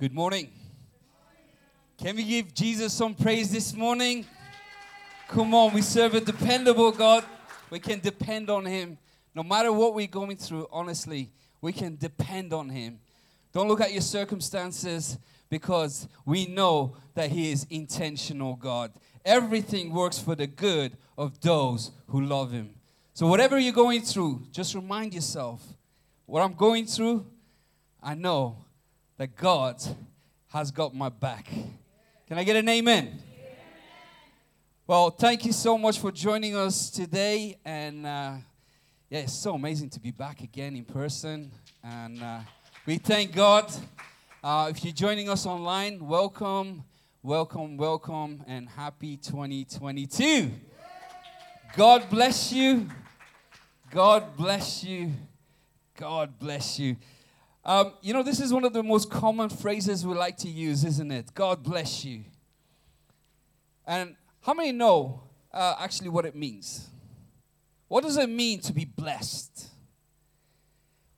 Good morning. Can we give Jesus some praise this morning? Come on, we serve a dependable God. We can depend on Him. No matter what we're going through, honestly, we can depend on Him. Don't look at your circumstances because we know that He is intentional God. Everything works for the good of those who love Him. So, whatever you're going through, just remind yourself what I'm going through, I know that God has got my back. Can I get an amen? Well, thank you so much for joining us today. And uh, yeah, it's so amazing to be back again in person. And uh, we thank God. Uh, if you're joining us online, welcome, welcome, welcome, and happy 2022. God bless you. God bless you. God bless you. Um, you know, this is one of the most common phrases we like to use, isn't it? God bless you. And how many know uh, actually what it means? What does it mean to be blessed?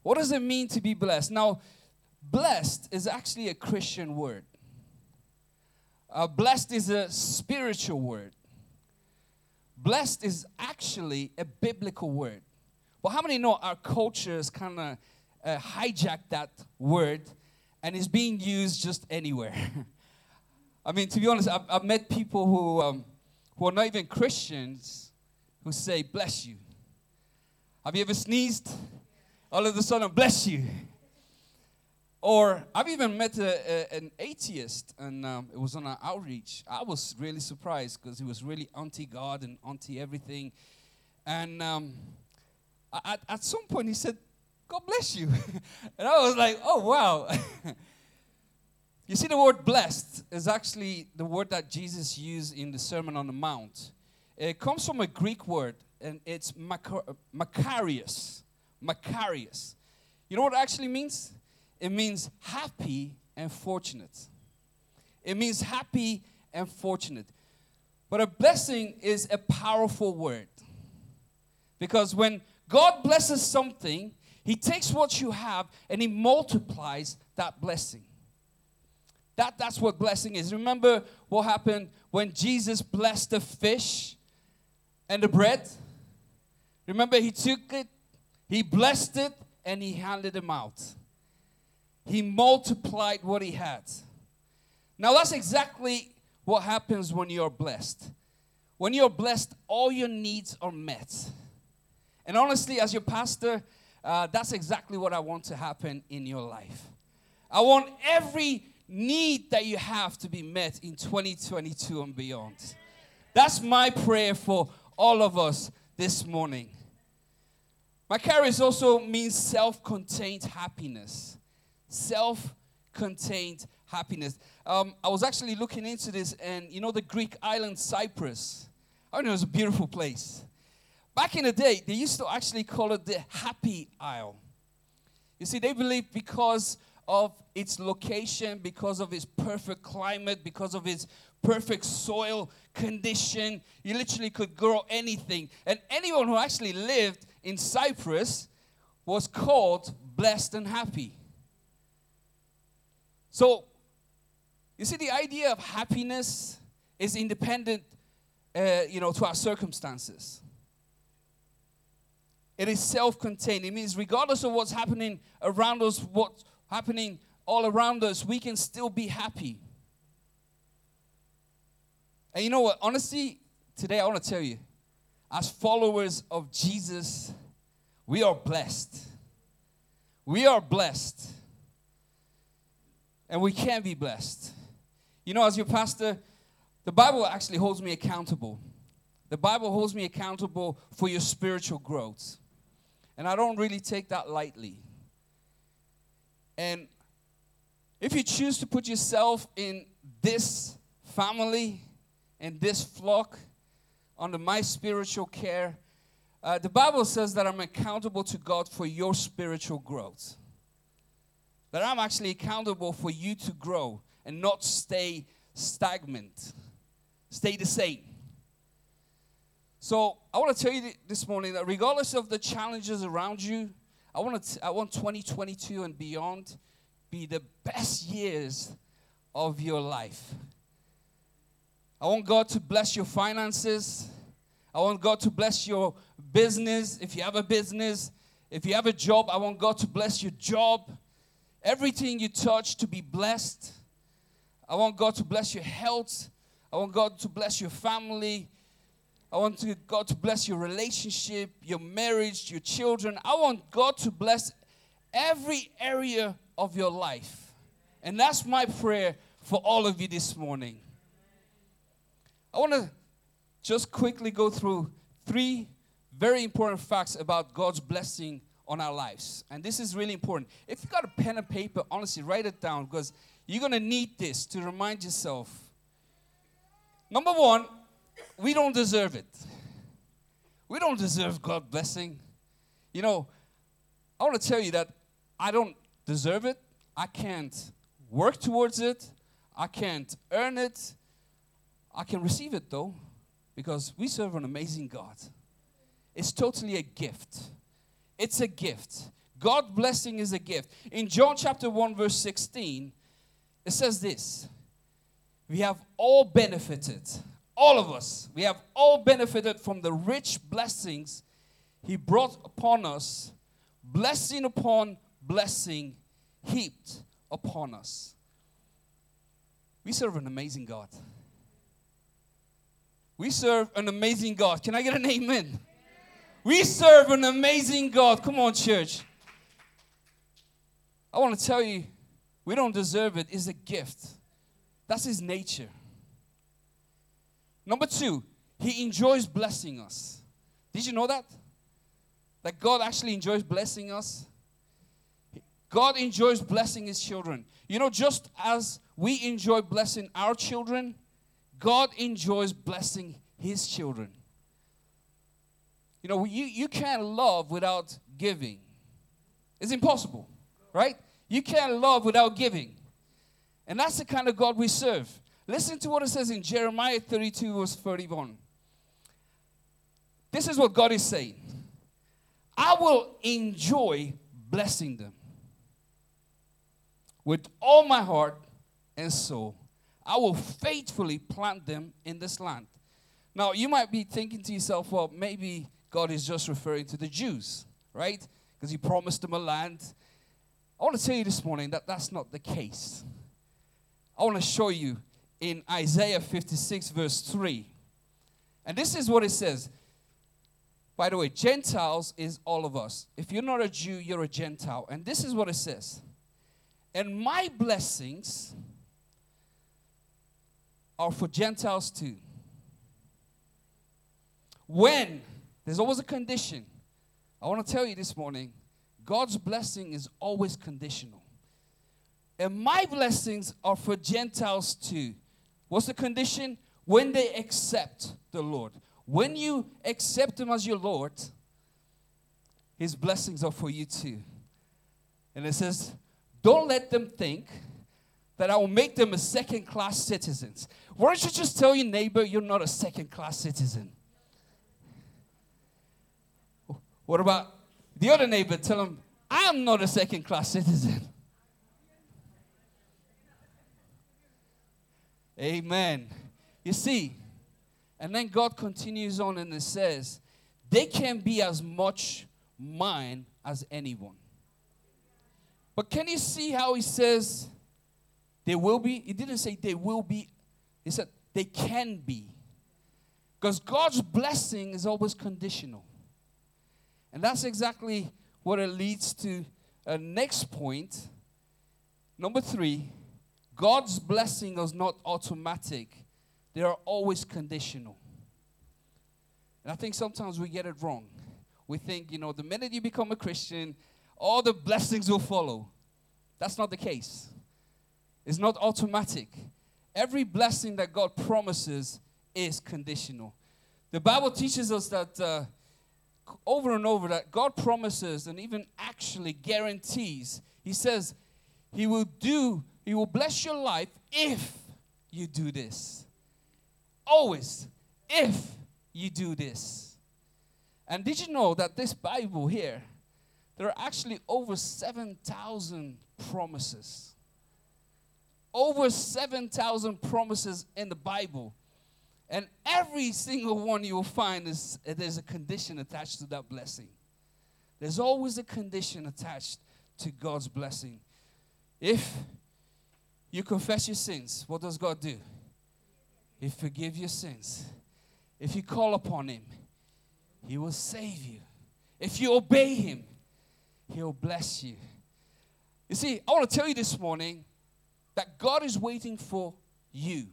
What does it mean to be blessed? Now, blessed is actually a Christian word. Uh, blessed is a spiritual word. Blessed is actually a biblical word. But how many know our culture is kind of uh, hijacked that word and is being used just anywhere? I mean, to be honest, I've, I've met people who, um, who are not even Christians who say, bless you. Have you ever sneezed? All of a sudden, bless you. Or I've even met a, a, an atheist, and um, it was on an outreach. I was really surprised because he was really anti God and anti everything. And um, at, at some point, he said, God bless you. and I was like, oh, wow. you see, the word blessed is actually the word that Jesus used in the Sermon on the Mount. It comes from a Greek word, and it's makarios. Makarios. You know what it actually means? It means happy and fortunate. It means happy and fortunate. But a blessing is a powerful word. Because when God blesses something, He takes what you have and He multiplies that blessing. That, that's what blessing is. Remember what happened when Jesus blessed the fish and the bread? Remember, He took it, He blessed it, and He handed them out. He multiplied what he had. Now, that's exactly what happens when you're blessed. When you're blessed, all your needs are met. And honestly, as your pastor, uh, that's exactly what I want to happen in your life. I want every need that you have to be met in 2022 and beyond. That's my prayer for all of us this morning. Makarios also means self contained happiness self contained happiness. Um, I was actually looking into this, and you know, the Greek island Cyprus. I know it was a beautiful place. Back in the day, they used to actually call it the Happy Isle. You see, they believe because of its location, because of its perfect climate, because of its perfect soil condition, you literally could grow anything. And anyone who actually lived in Cyprus was called blessed and happy. So, you see, the idea of happiness is independent, uh, you know, to our circumstances. It is self-contained. It means regardless of what's happening around us, what's happening all around us, we can still be happy. And you know what? Honestly, today I want to tell you, as followers of Jesus, we are blessed. We are blessed and we can be blessed. You know, as your pastor, the Bible actually holds me accountable. The Bible holds me accountable for your spiritual growth. And I don't really take that lightly. And if you choose to put yourself in this family and this flock under my spiritual care, uh, the Bible says that I'm accountable to God for your spiritual growth that I'm actually accountable for you to grow and not stay stagnant, stay the same. So I want to tell you this morning that regardless of the challenges around you, I want to I want 2022 and beyond be the best years of your life. I want God to bless your finances. I want God to bless your business. If you have a business, if you have a job, I want God to bless your job. Everything you touch to be blessed. I want God to bless your health. I want God to bless your family. I want to, God to bless your relationship, your marriage, your children. I want God to bless every area of your life. And that's my prayer for all of you this morning. I want to just quickly go through three very important facts about God's blessing on our lives. And this is really important. If you got a pen and paper, honestly, write it down because you're going to need this to remind yourself. Number one, we don't deserve it. We don't deserve God's blessing. You know, I want to tell you that I don't deserve it. I can't work towards it. I can't earn it. I can receive it though, because we serve an amazing God. It's totally a gift. It's a gift. God blessing is a gift. In John chapter 1, verse 16, it says this We have all benefited, all of us, we have all benefited from the rich blessings He brought upon us, blessing upon blessing heaped upon us. We serve an amazing God. We serve an amazing God. Can I get an amen? We serve an amazing God. Come on, church. I want to tell you, we don't deserve it. It's a gift. That's His nature. Number two, He enjoys blessing us. Did you know that? That God actually enjoys blessing us? God enjoys blessing His children. You know, just as we enjoy blessing our children, God enjoys blessing His children. You know, you, you can't love without giving. It's impossible, right? You can't love without giving. And that's the kind of God we serve. Listen to what it says in Jeremiah 32, verse 31. This is what God is saying I will enjoy blessing them with all my heart and soul. I will faithfully plant them in this land. Now, you might be thinking to yourself, well, maybe God is just referring to the Jews, right? Because he promised them a land. I want to tell you this morning that that's not the case. I want to show you in Isaiah 56, verse 3. And this is what it says. By the way, Gentiles is all of us. If you're not a Jew, you're a Gentile. And this is what it says. And my blessings are for Gentiles too. When there's always a condition. I want to tell you this morning God's blessing is always conditional. And my blessings are for Gentiles too. What's the condition? When they accept the Lord. When you accept Him as your Lord, His blessings are for you too. And it says, don't let them think that I will make them a second class citizens. Why don't you just tell your neighbor you're not a second class citizen? What about the other neighbor? Tell him, I am not a second class citizen. Amen. You see, and then God continues on and it says, they can be as much mine as anyone. But can you see how he says they will be? He didn't say they will be, he said they can be. Because God's blessing is always conditional. And that's exactly what it leads to a next point. Number three, God's blessing is not automatic, they are always conditional. And I think sometimes we get it wrong. We think, you know, the minute you become a Christian, all the blessings will follow. That's not the case. It's not automatic. Every blessing that God promises is conditional. The Bible teaches us that uh, over and over that God promises and even actually guarantees. He says, He will do, He will bless your life if you do this. Always, if you do this. And did you know that this Bible here, there are actually over 7,000 promises. Over 7,000 promises in the Bible. And every single one you will find is there's a condition attached to that blessing. There's always a condition attached to God's blessing. If you confess your sins, what does God do? He forgives your sins. If you call upon Him, He will save you. If you obey Him, He'll bless you. You see, I want to tell you this morning that God is waiting for you.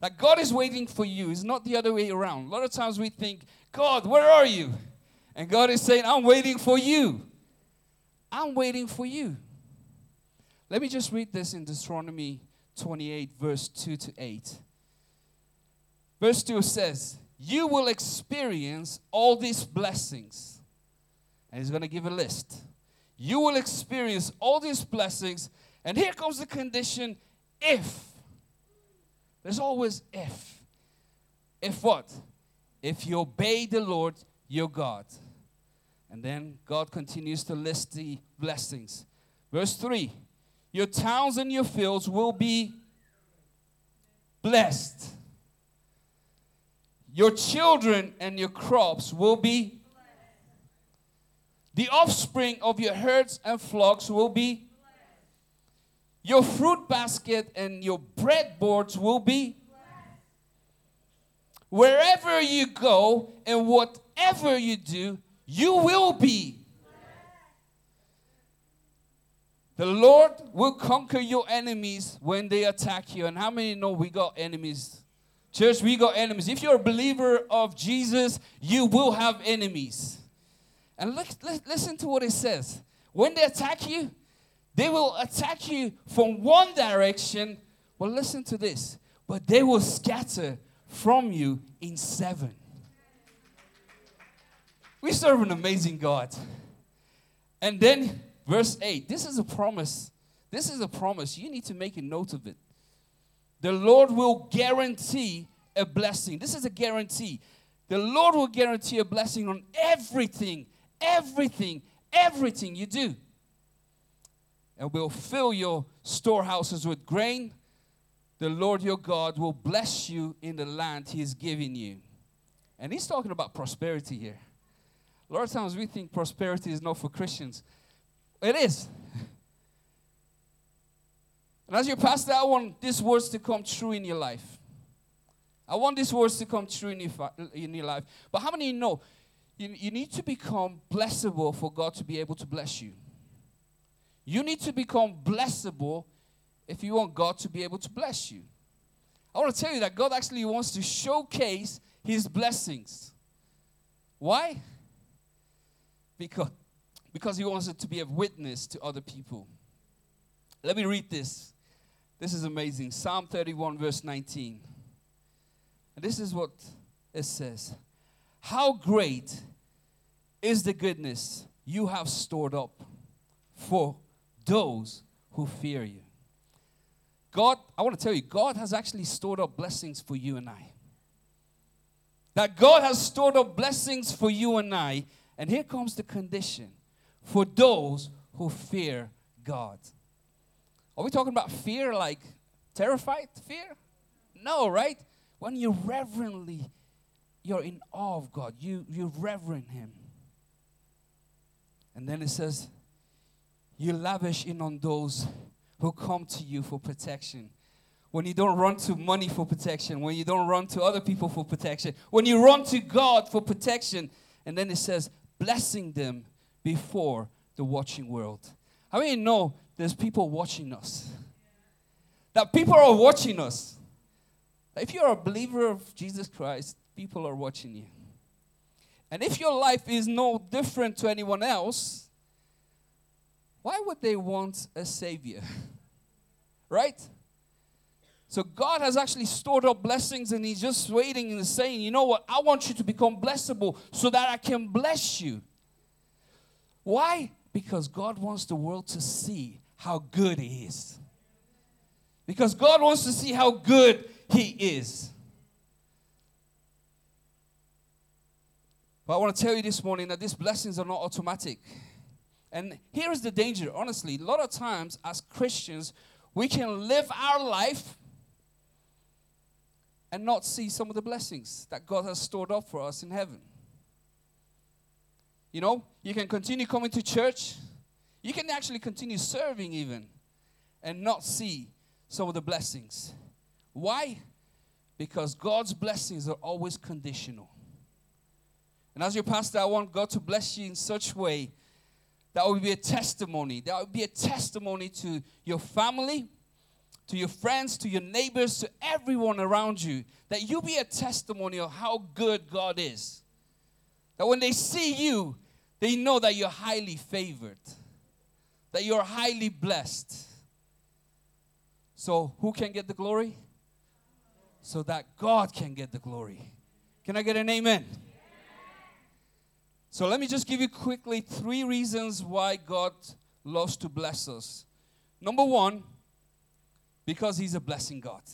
That God is waiting for you. It's not the other way around. A lot of times we think, God, where are you? And God is saying, I'm waiting for you. I'm waiting for you. Let me just read this in Deuteronomy 28, verse 2 to 8. Verse 2 says, You will experience all these blessings. And he's going to give a list. You will experience all these blessings. And here comes the condition if. There's always if. If what? If you obey the Lord your God. And then God continues to list the blessings. Verse 3 Your towns and your fields will be blessed. Your children and your crops will be the offspring of your herds and flocks will be your fruit basket and your breadboards will be wherever you go and whatever you do you will be. The Lord will conquer your enemies when they attack you. And how many know we got enemies? Church, we got enemies. If you're a believer of Jesus, you will have enemies. And look, listen to what it says. When they attack you, they will attack you from one direction. Well, listen to this. But they will scatter from you in seven. We serve an amazing God. And then, verse 8 this is a promise. This is a promise. You need to make a note of it. The Lord will guarantee a blessing. This is a guarantee. The Lord will guarantee a blessing on everything, everything, everything you do. And will fill your storehouses with grain. The Lord your God will bless you in the land he is giving you. And he's talking about prosperity here. A lot of times we think prosperity is not for Christians. It is. And as your pastor, I want these words to come true in your life. I want these words to come true in your, in your life. But how many know you, you need to become blessable for God to be able to bless you? You need to become blessable if you want God to be able to bless you. I want to tell you that God actually wants to showcase his blessings. Why? because, because he wants it to be a witness to other people. Let me read this. This is amazing. Psalm 31, verse 19. And this is what it says How great is the goodness you have stored up for those who fear you. God, I want to tell you, God has actually stored up blessings for you and I. That God has stored up blessings for you and I and here comes the condition for those who fear God. Are we talking about fear like terrified fear? No, right? When you reverently, you're in awe of God, you, you reverend Him. And then it says, you lavish in on those who come to you for protection. When you don't run to money for protection, when you don't run to other people for protection, when you run to God for protection. And then it says, blessing them before the watching world. How many know there's people watching us? That people are watching us. If you're a believer of Jesus Christ, people are watching you. And if your life is no different to anyone else, why would they want a savior? right? So God has actually stored up blessings and He's just waiting and saying, you know what? I want you to become blessable so that I can bless you. Why? Because God wants the world to see how good He is. Because God wants to see how good He is. But I want to tell you this morning that these blessings are not automatic. And here is the danger, honestly. A lot of times, as Christians, we can live our life and not see some of the blessings that God has stored up for us in heaven. You know, you can continue coming to church, you can actually continue serving even, and not see some of the blessings. Why? Because God's blessings are always conditional. And as your pastor, I want God to bless you in such way that will be a testimony. That will be a testimony to your family, to your friends, to your neighbors, to everyone around you. That you be a testimony of how good God is. That when they see you, they know that you're highly favored, that you're highly blessed. So, who can get the glory? So that God can get the glory. Can I get an amen? So, let me just give you quickly three reasons why God loves to bless us. Number one, because He's a blessing God.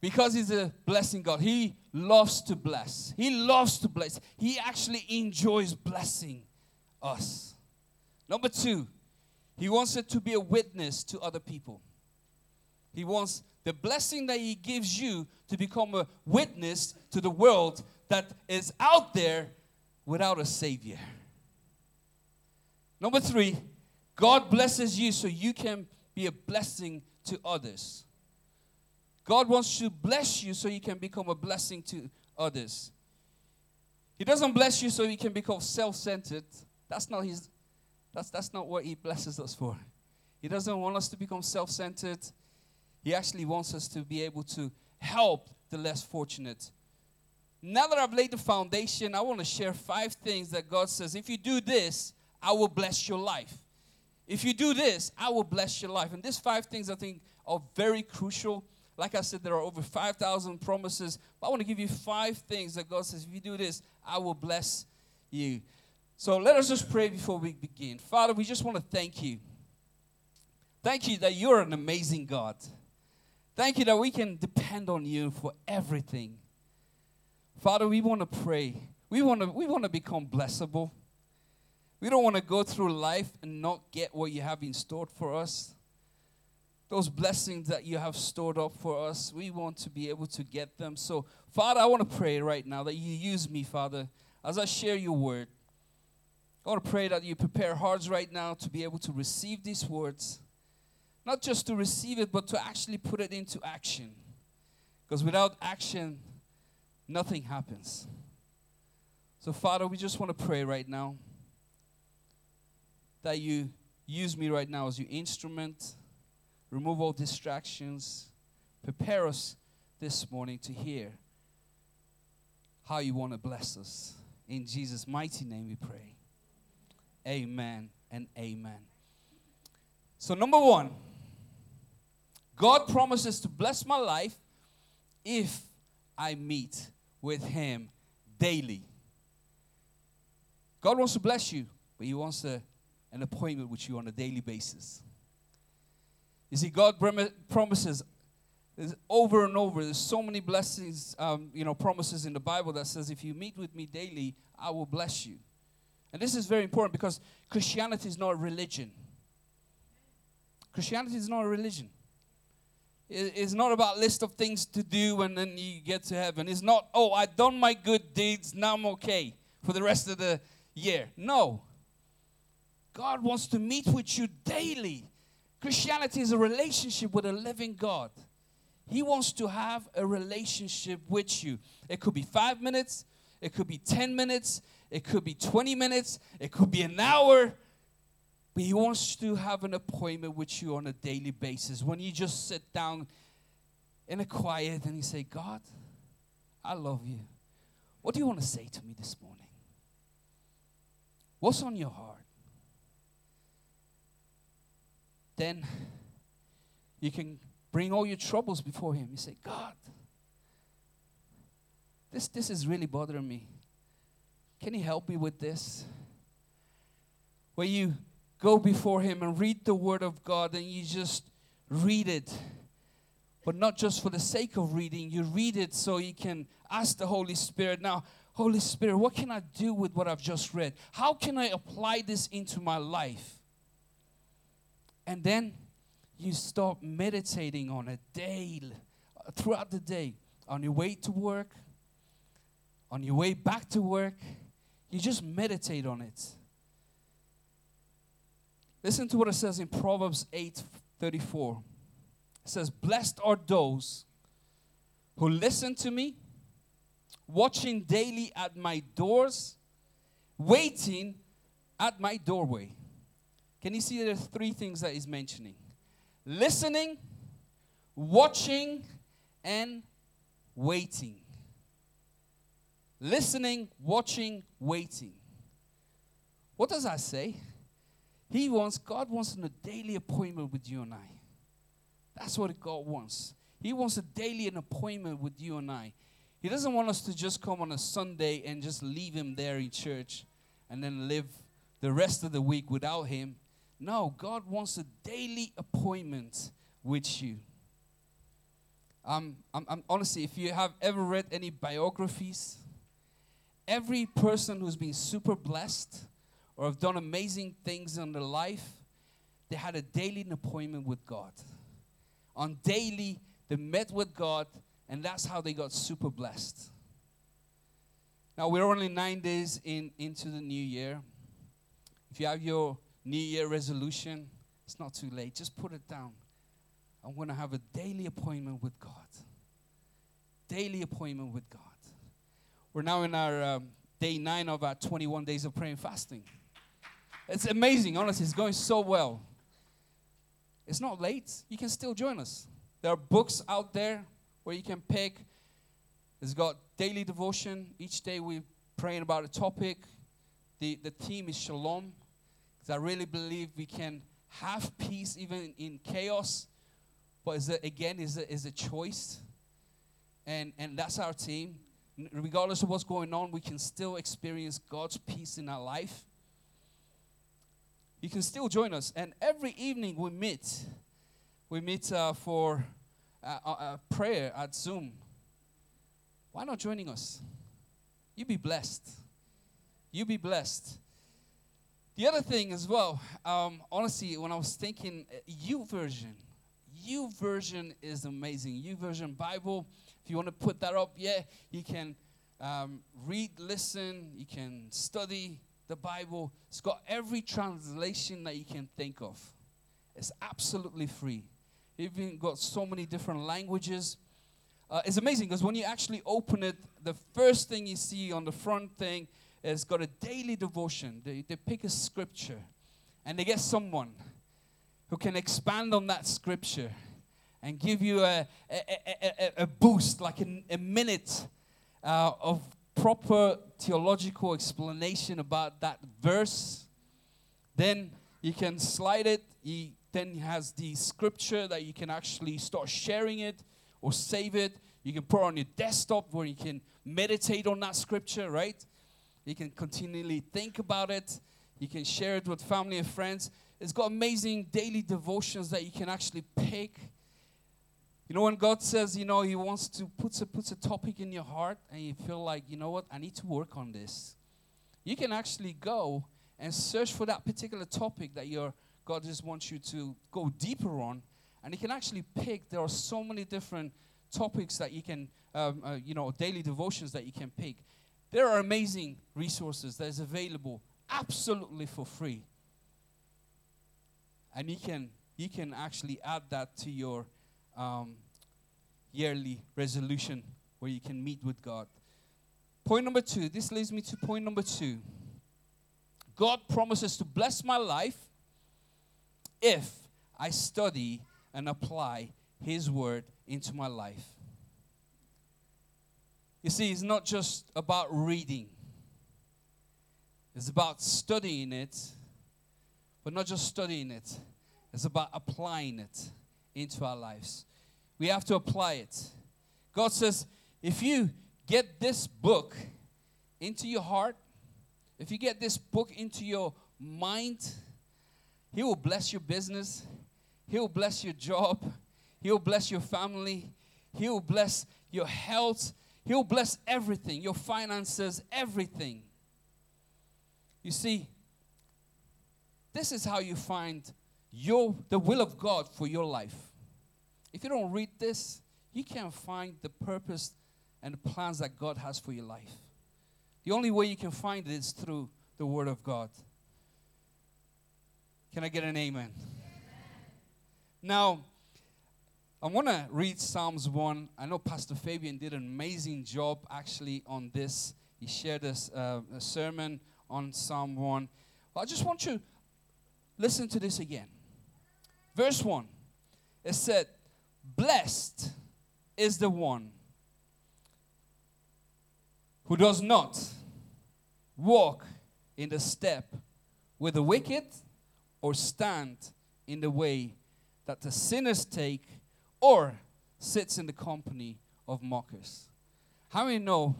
Because He's a blessing God. He loves to bless. He loves to bless. He actually enjoys blessing us. Number two, He wants it to be a witness to other people. He wants the blessing that He gives you to become a witness to the world that is out there without a Savior. Number three, God blesses you so you can be a blessing to others. God wants to bless you so you can become a blessing to others. He doesn't bless you so you can become self-centered. That's not his that's that's not what he blesses us for. He doesn't want us to become self-centered. He actually wants us to be able to help the less fortunate. Now that I've laid the foundation, I want to share five things that God says, if you do this, I will bless your life. If you do this, I will bless your life. And these five things I think are very crucial. Like I said, there are over 5,000 promises. But I want to give you five things that God says, if you do this, I will bless you. So let us just pray before we begin. Father, we just want to thank you. Thank you that you're an amazing God. Thank you that we can depend on you for everything. Father, we want to pray. We want to we want to become blessable. We don't want to go through life and not get what you have in store for us. Those blessings that you have stored up for us, we want to be able to get them. So, Father, I want to pray right now that you use me, Father, as I share your word. I want to pray that you prepare hearts right now to be able to receive these words. Not just to receive it, but to actually put it into action. Because without action, nothing happens. So, Father, we just want to pray right now that you use me right now as your instrument, remove all distractions, prepare us this morning to hear how you want to bless us. In Jesus' mighty name we pray. Amen and amen. So, number one, God promises to bless my life if I meet with Him daily. God wants to bless you, but He wants to an appointment with you on a daily basis. You see, God promises over and over. There's so many blessings, um, you know, promises in the Bible that says, if you meet with me daily, I will bless you. And this is very important because Christianity is not a religion. Christianity is not a religion. It's not about list of things to do and then you get to heaven. It's not, oh, I've done my good deeds, now I'm okay for the rest of the year. No. God wants to meet with you daily. Christianity is a relationship with a living God. He wants to have a relationship with you. It could be five minutes, it could be 10 minutes, it could be 20 minutes, it could be an hour. But He wants to have an appointment with you on a daily basis. When you just sit down in a quiet and you say, God, I love you. What do you want to say to me this morning? What's on your heart? Then you can bring all your troubles before Him. You say, God, this, this is really bothering me. Can you help me with this? Where you go before Him and read the Word of God and you just read it. But not just for the sake of reading, you read it so you can ask the Holy Spirit. Now, Holy Spirit, what can I do with what I've just read? How can I apply this into my life? And then you start meditating on it daily, throughout the day, on your way to work, on your way back to work. You just meditate on it. Listen to what it says in Proverbs 8 34. It says, Blessed are those who listen to me, watching daily at my doors, waiting at my doorway. Can you see there's three things that he's mentioning? Listening, watching, and waiting. Listening, watching, waiting. What does that say? He wants, God wants a daily appointment with you and I. That's what God wants. He wants a daily an appointment with you and I. He doesn't want us to just come on a Sunday and just leave him there in church and then live the rest of the week without him. No, God wants a daily appointment with you. Um, I'm, I'm, honestly, if you have ever read any biographies, every person who's been super blessed or have done amazing things in their life, they had a daily appointment with God. On daily they met with God, and that's how they got super blessed. Now, we're only nine days in, into the new year. If you have your new year resolution, it's not too late. Just put it down. I'm going to have a daily appointment with God. Daily appointment with God. We're now in our um, day nine of our 21 days of praying and fasting. It's amazing, honestly. It's going so well. It's not late. You can still join us. There are books out there where you can pick. It's got daily devotion. Each day we're praying about a topic. The, the theme is shalom. Because I really believe we can have peace even in chaos. But is it, again, is a, is a choice. And, and that's our team. Regardless of what's going on, we can still experience God's peace in our life. You can still join us. And every evening we meet we meet uh, for a prayer at Zoom. Why not joining us? You be blessed. You be blessed. The other thing as well, um, honestly, when I was thinking, U YouVersion, U version is amazing. U YouVersion Bible. If you want to put that up, yeah, you can um, read, listen, you can study the Bible. It's got every translation that you can think of. It's absolutely free even got so many different languages. Uh, it's amazing because when you actually open it, the first thing you see on the front thing is got a daily devotion. They, they pick a scripture and they get someone who can expand on that scripture and give you a, a, a, a boost, like a, a minute uh, of proper theological explanation about that verse. Then you can slide it, He then has the scripture that you can actually start sharing it or save it. You can put it on your desktop where you can meditate on that scripture, right? You can continually think about it. You can share it with family and friends. It's got amazing daily devotions that you can actually pick. You know, when God says, you know, He wants to put a, puts a topic in your heart and you feel like, you know what, I need to work on this. You can actually go and search for that particular topic that you're God just wants you to go deeper on. And you can actually pick, there are so many different topics that you can, um, uh, you know, daily devotions that you can pick. There are amazing resources that is available absolutely for free. And you can, you can actually add that to your um, yearly resolution where you can meet with God. Point number two, this leads me to point number two. God promises to bless my life if I study and apply His Word into my life. You see, it's not just about reading, it's about studying it, but not just studying it, it's about applying it into our lives. We have to apply it. God says, if you get this book into your heart, if you get this book into your mind, he will bless your business. He will bless your job. He will bless your family. He will bless your health. He'll bless everything your finances, everything. You see, this is how you find your, the will of God for your life. If you don't read this, you can't find the purpose and the plans that God has for your life. The only way you can find it is through the Word of God. Can I get an amen? amen. Now, I want to read Psalms 1. I know Pastor Fabian did an amazing job actually on this. He shared a, uh, a sermon on Psalm 1. Well, I just want you to listen to this again. Verse 1 it said, Blessed is the one who does not walk in the step with the wicked or stand in the way that the sinners take or sits in the company of mockers. How many know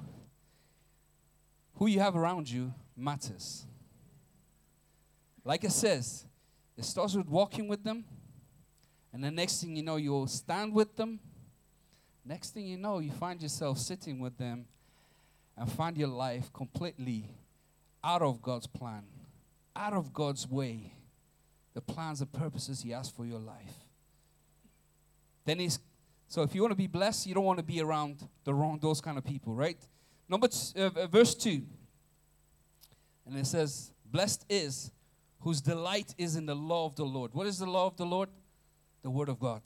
who you have around you matters? Like it says, it starts with walking with them, and the next thing you know, you'll stand with them. Next thing you know, you find yourself sitting with them and find your life completely out of God's plan, out of God's way, the plans and purposes He has for your life. Then he's so if you want to be blessed, you don't want to be around the wrong those kind of people, right? Number t- uh, uh, verse two, and it says, "Blessed is whose delight is in the law of the Lord." What is the law of the Lord? The Word of God,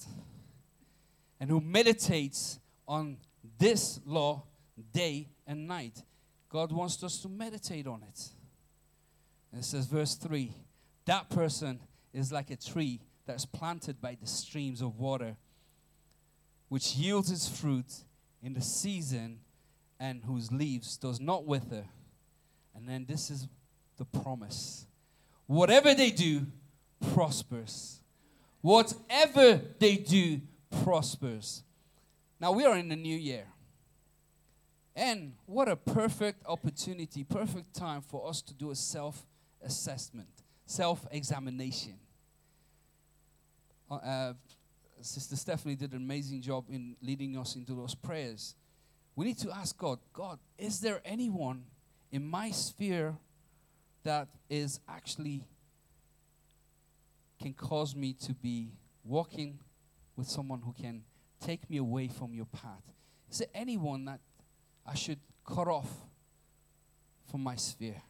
and who meditates on this law day and night. God wants us to meditate on it. And it says, verse 3 that person is like a tree that's planted by the streams of water which yields its fruit in the season and whose leaves does not wither. And then this is the promise. Whatever they do prospers. Whatever they do prospers. Now we are in the new year. And what a perfect opportunity, perfect time for us to do a self assessment, self examination. Uh, Sister Stephanie did an amazing job in leading us into those prayers. We need to ask God, God, is there anyone in my sphere that is actually can cause me to be walking with someone who can take me away from your path? Is there anyone that I should cut off from my sphere?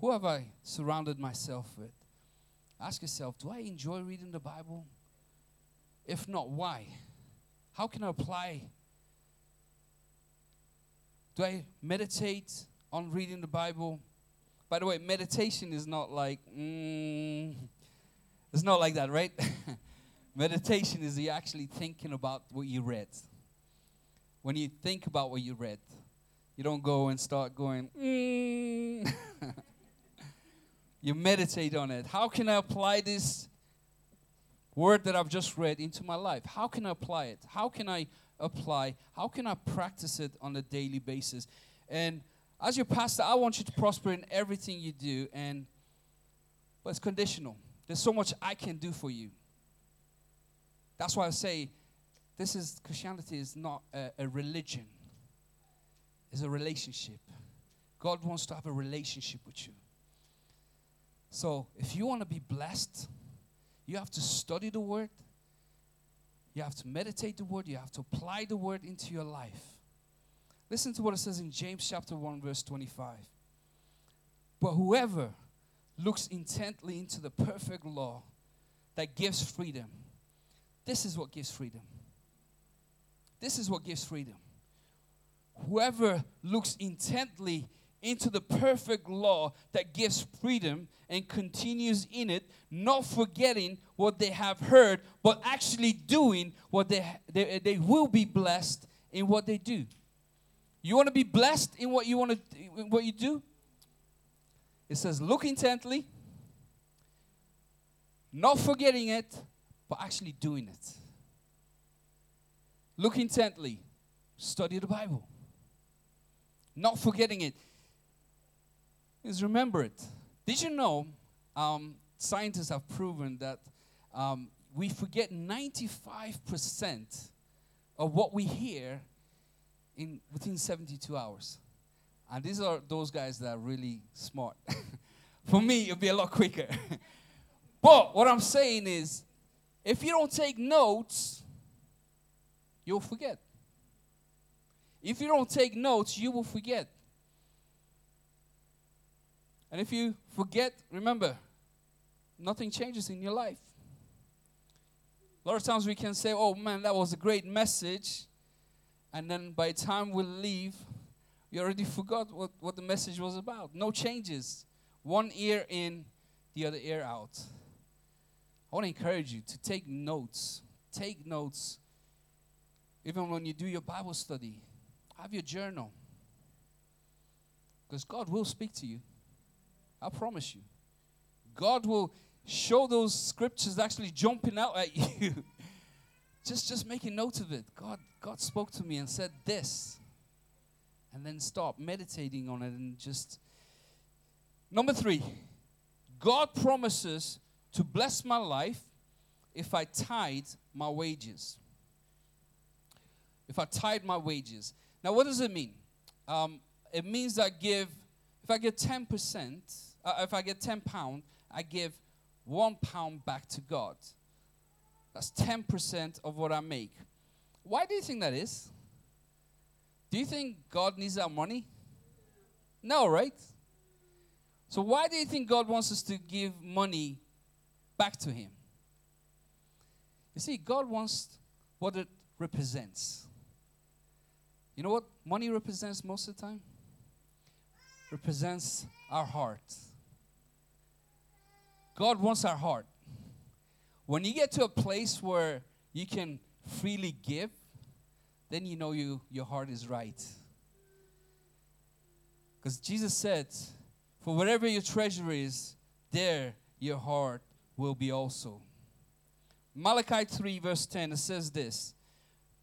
Who have I surrounded myself with? Ask yourself do I enjoy reading the Bible? If not, why? How can I apply? Do I meditate on reading the Bible? By the way, meditation is not like, mm, it's not like that, right? meditation is you actually thinking about what you read. When you think about what you read, you don't go and start going, mm. You meditate on it. How can I apply this word that I've just read into my life? How can I apply it? How can I apply? How can I practice it on a daily basis? And as your pastor, I want you to prosper in everything you do, and but it's conditional. There's so much I can do for you. That's why I say this is Christianity is not a, a religion. It's a relationship. God wants to have a relationship with you. So, if you want to be blessed, you have to study the word, you have to meditate the word, you have to apply the word into your life. Listen to what it says in James chapter 1 verse 25. But whoever looks intently into the perfect law that gives freedom, this is what gives freedom. This is what gives freedom. Whoever looks intently into the perfect law that gives freedom and continues in it, not forgetting what they have heard, but actually doing what they, they, they will be blessed in what they do. You want to be blessed in what you want to what you do? It says look intently, not forgetting it, but actually doing it. Look intently, study the Bible. Not forgetting it is remember it. Did you know um, scientists have proven that um, we forget 95% of what we hear in within 72 hours. And these are those guys that are really smart. For me, it'll be a lot quicker. but what I'm saying is, if you don't take notes, you'll forget. If you don't take notes, you will forget. And if you forget, remember, nothing changes in your life. A lot of times we can say, oh man, that was a great message. And then by the time we leave, you already forgot what, what the message was about. No changes. One ear in, the other ear out. I want to encourage you to take notes. Take notes. Even when you do your Bible study, have your journal. Because God will speak to you. I promise you. God will show those scriptures actually jumping out at you. just just making note of it. God God spoke to me and said this. And then stop meditating on it and just Number 3. God promises to bless my life if I tithe my wages. If I tithe my wages. Now, what does it mean? Um, it means I give, if I get 10%, uh, if I get 10 pound, I give one pound back to God. That's 10% of what I make. Why do you think that is? Do you think God needs our money? No, right? So, why do you think God wants us to give money back to Him? You see, God wants what it represents. You know what money represents most of the time? Represents our heart. God wants our heart. When you get to a place where you can freely give, then you know you, your heart is right. Because Jesus said, For wherever your treasure is, there your heart will be also. Malachi 3, verse 10, it says this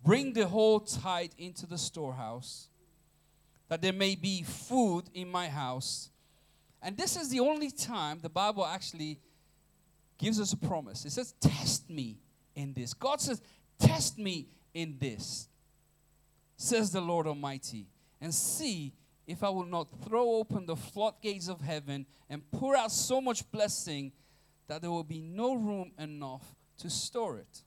Bring the whole tithe into the storehouse, that there may be food in my house and this is the only time the Bible actually gives us a promise. It says, Test me in this. God says, Test me in this, says the Lord Almighty, and see if I will not throw open the floodgates of heaven and pour out so much blessing that there will be no room enough to store it.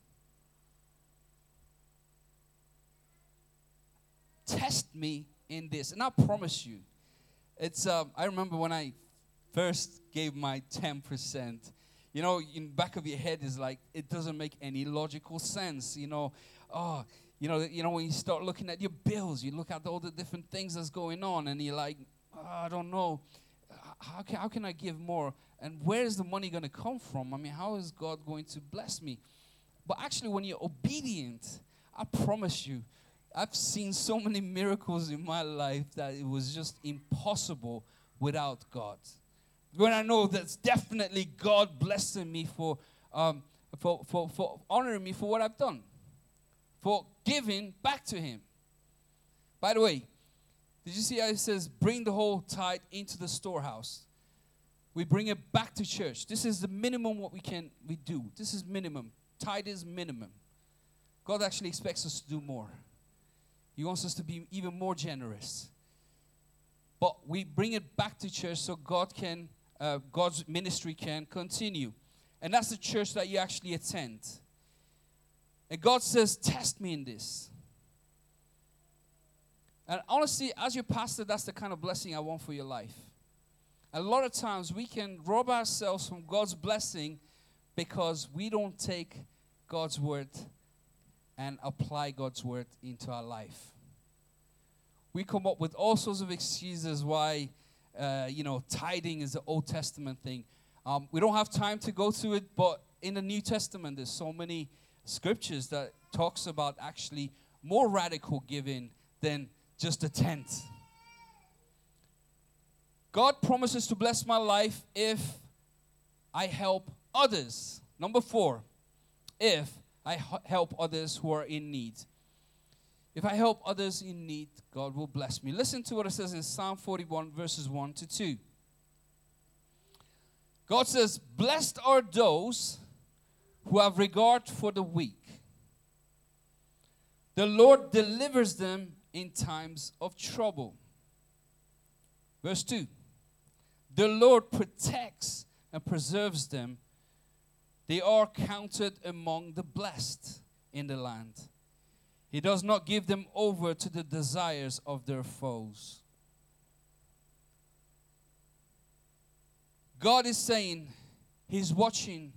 Test me in this. And I promise you, it's um, I remember when I first gave my 10%, you know, in back of your head is like, it doesn't make any logical sense. You know, oh, you know, you know, when you start looking at your bills, you look at all the different things that's going on, and you're like, oh, I don't know, how can, how can I give more? And where is the money going to come from? I mean, how is God going to bless me? But actually, when you're obedient, I promise you, I've seen so many miracles in my life that it was just impossible without God when I know that's definitely God blessing me for, um, for, for, for honoring me for what I've done, for giving back to Him. By the way, did you see how it says, bring the whole tithe into the storehouse? We bring it back to church. This is the minimum what we can we do. This is minimum. Tithe is minimum. God actually expects us to do more. He wants us to be even more generous. But we bring it back to church so God can uh, God's ministry can continue. And that's the church that you actually attend. And God says, Test me in this. And honestly, as your pastor, that's the kind of blessing I want for your life. A lot of times we can rob ourselves from God's blessing because we don't take God's word and apply God's word into our life. We come up with all sorts of excuses why uh, you know, tithing is an Old Testament thing. Um, we don't have time to go through it, but in the New Testament, there's so many scriptures that talks about actually more radical giving than just a tenth. God promises to bless my life if I help others. Number four, if I help others who are in need. If I help others in need, God will bless me. Listen to what it says in Psalm 41, verses 1 to 2. God says, Blessed are those who have regard for the weak. The Lord delivers them in times of trouble. Verse 2 The Lord protects and preserves them. They are counted among the blessed in the land. He does not give them over to the desires of their foes. God is saying He's watching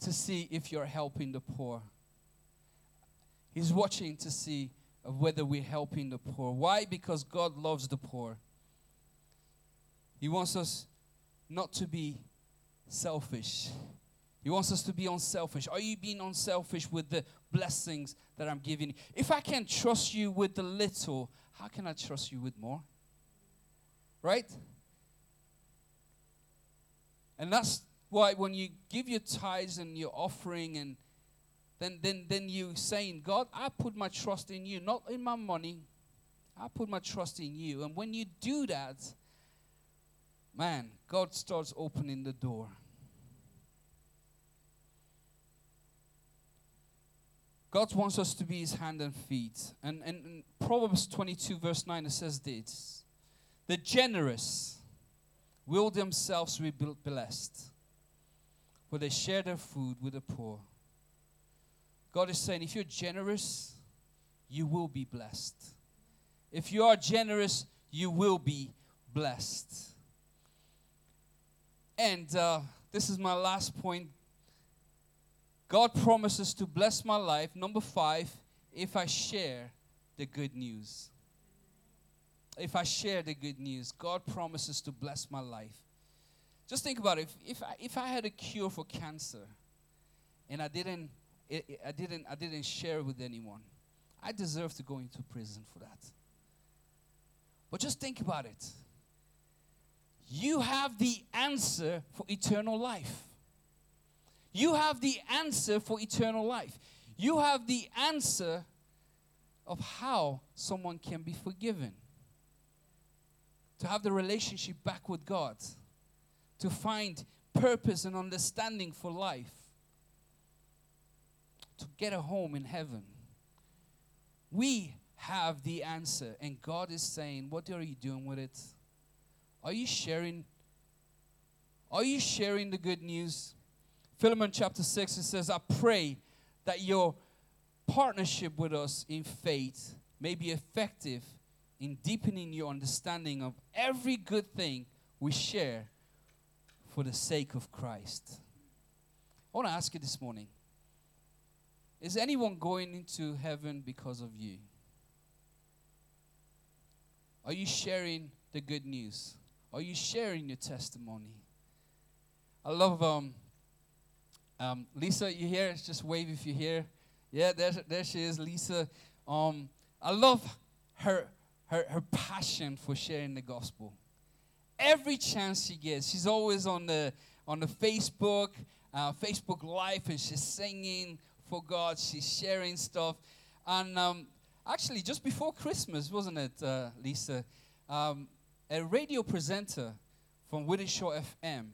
to see if you're helping the poor. He's watching to see whether we're helping the poor. Why? Because God loves the poor. He wants us not to be selfish. He wants us to be unselfish. Are you being unselfish with the blessings that I'm giving? If I can trust you with the little, how can I trust you with more? Right? And that's why when you give your tithes and your offering and then then then you saying, God, I put my trust in you, not in my money. I put my trust in you. And when you do that, man, God starts opening the door. God wants us to be his hand and feet. And, and in Proverbs 22, verse 9, it says this The generous will themselves be blessed, for they share their food with the poor. God is saying, if you're generous, you will be blessed. If you are generous, you will be blessed. And uh, this is my last point. God promises to bless my life. Number five, if I share the good news. If I share the good news, God promises to bless my life. Just think about it. If, if, I, if I had a cure for cancer and I didn't, I, didn't, I didn't share it with anyone, I deserve to go into prison for that. But just think about it. You have the answer for eternal life. You have the answer for eternal life. You have the answer of how someone can be forgiven. To have the relationship back with God. To find purpose and understanding for life. To get a home in heaven. We have the answer, and God is saying, What are you doing with it? Are you sharing? Are you sharing the good news? Philemon chapter 6, it says, I pray that your partnership with us in faith may be effective in deepening your understanding of every good thing we share for the sake of Christ. I want to ask you this morning Is anyone going into heaven because of you? Are you sharing the good news? Are you sharing your testimony? I love um, um, Lisa. You here? Just wave if you're here. Yeah, there, there she is, Lisa. Um, I love her, her, her passion for sharing the gospel. Every chance she gets, she's always on the on the Facebook, uh, Facebook Live, and she's singing for God. She's sharing stuff, and um, actually, just before Christmas, wasn't it, uh, Lisa? Um, a radio presenter from Wythenshawe FM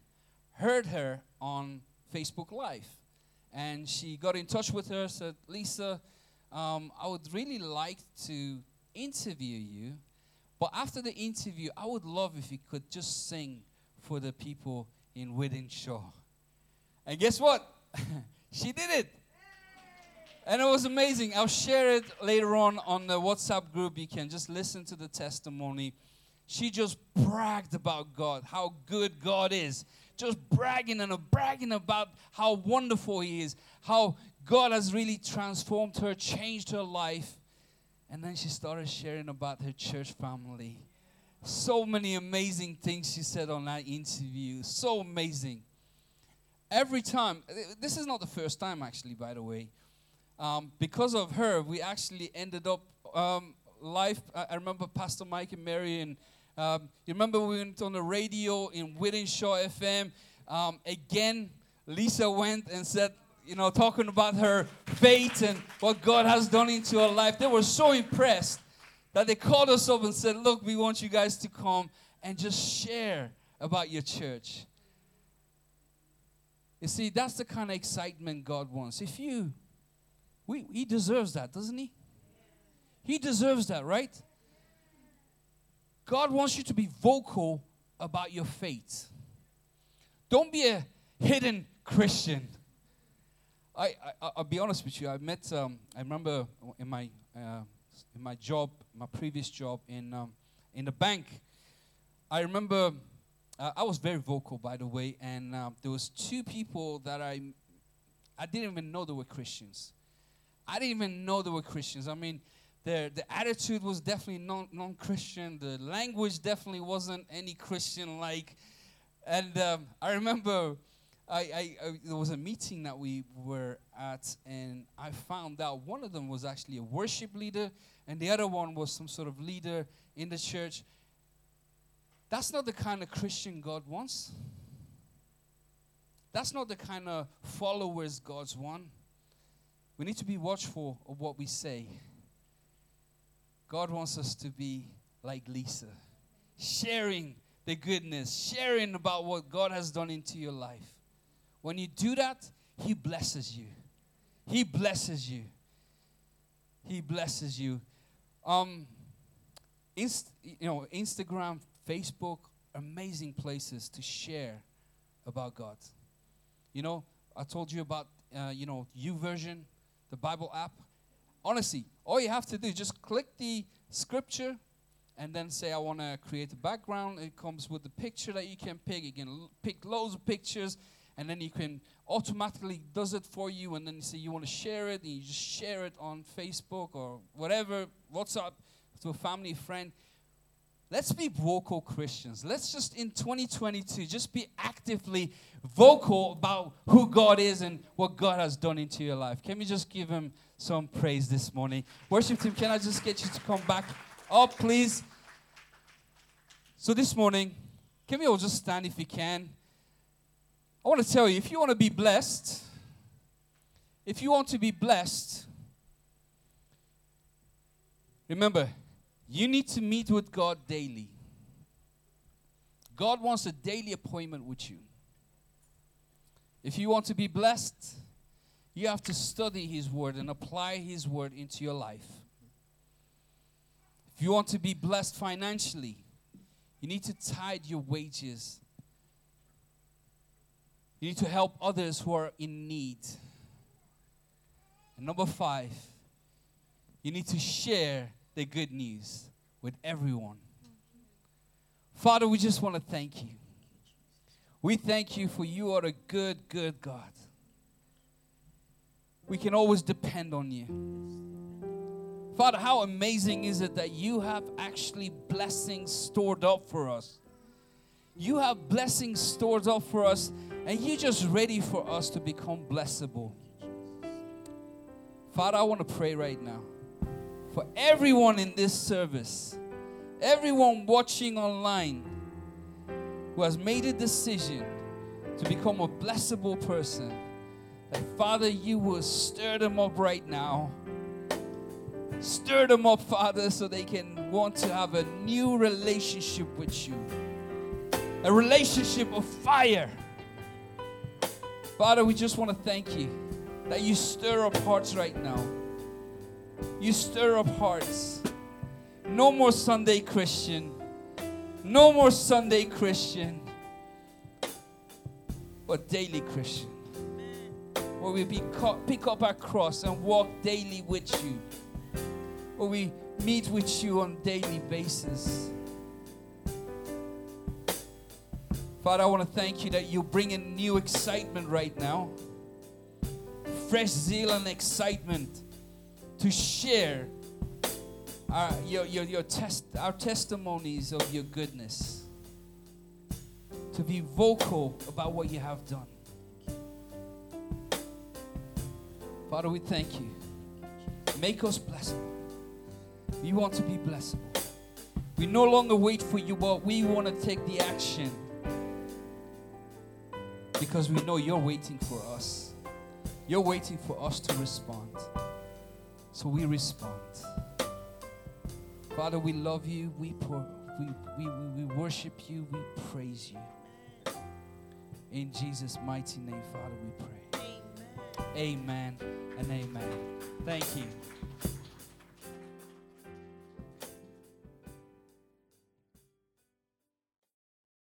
heard her on Facebook Live. And she got in touch with her, said, Lisa, um, I would really like to interview you. But after the interview, I would love if you could just sing for the people in Wythenshawe. And guess what? she did it. And it was amazing. I'll share it later on on the WhatsApp group. You can just listen to the testimony she just bragged about God, how good God is. Just bragging and bragging about how wonderful He is, how God has really transformed her, changed her life. And then she started sharing about her church family. So many amazing things she said on that interview. So amazing. Every time, this is not the first time actually, by the way. Um, because of her, we actually ended up um, live. I remember Pastor Mike and Mary and um, you remember we went on the radio in Wythenshawe FM. Um, again, Lisa went and said, you know, talking about her faith and what God has done into her life. They were so impressed that they called us up and said, Look, we want you guys to come and just share about your church. You see, that's the kind of excitement God wants. If you, we, He deserves that, doesn't He? He deserves that, right? God wants you to be vocal about your faith. Don't be a hidden Christian. I, I will be honest with you. I met. Um, I remember in my uh, in my job, my previous job in um, in the bank. I remember uh, I was very vocal, by the way, and um, there was two people that I I didn't even know they were Christians. I didn't even know they were Christians. I mean, their the attitude was definitely non Christian. The language definitely wasn't any Christian like. And um, I remember I, I, I, there was a meeting that we were at, and I found out one of them was actually a worship leader, and the other one was some sort of leader in the church. That's not the kind of Christian God wants. That's not the kind of followers God's want. We need to be watchful of what we say. God wants us to be like Lisa, sharing the goodness, sharing about what God has done into your life. When you do that, He blesses you. He blesses you. He blesses you. Um, inst- you know, Instagram, Facebook, amazing places to share about God. You know, I told you about, uh, you know, YouVersion, the Bible app. Honestly, all you have to do is just click the scripture and then say, I want to create a background. It comes with the picture that you can pick. You can l- pick loads of pictures and then you can automatically does it for you and then you say you want to share it and you just share it on facebook or whatever whatsapp to a family friend let's be vocal christians let's just in 2022 just be actively vocal about who god is and what god has done into your life can we just give him some praise this morning worship team can i just get you to come back up please so this morning can we all just stand if you can I want to tell you if you want to be blessed, if you want to be blessed, remember, you need to meet with God daily. God wants a daily appointment with you. If you want to be blessed, you have to study His Word and apply His Word into your life. If you want to be blessed financially, you need to tithe your wages you need to help others who are in need. And number five, you need to share the good news with everyone. Father, we just want to thank you. We thank you for you are a good, good God. We can always depend on you. Father, how amazing is it that you have actually blessings stored up for us? You have blessings stored up for us and you're just ready for us to become blessable. Father, I want to pray right now for everyone in this service, everyone watching online who has made a decision to become a blessable person. Father, you will stir them up right now. Stir them up, Father, so they can want to have a new relationship with you. A relationship of fire Father, we just want to thank you that you stir up hearts right now. You stir up hearts. No more Sunday Christian. No more Sunday Christian. But daily Christian. Where we pick up our cross and walk daily with you. Where we meet with you on daily basis. Father, I want to thank you that you bring in new excitement right now. Fresh zeal and excitement to share our, your, your, your test, our testimonies of your goodness. To be vocal about what you have done. Father, we thank you. Make us blessable. We want to be blessable. We no longer wait for you, but we want to take the action because we know you're waiting for us. You're waiting for us to respond. So we respond. Father, we love you. We, pour, we, we, we worship you. We praise you. In Jesus' mighty name, Father, we pray. Amen, and amen. Thank you.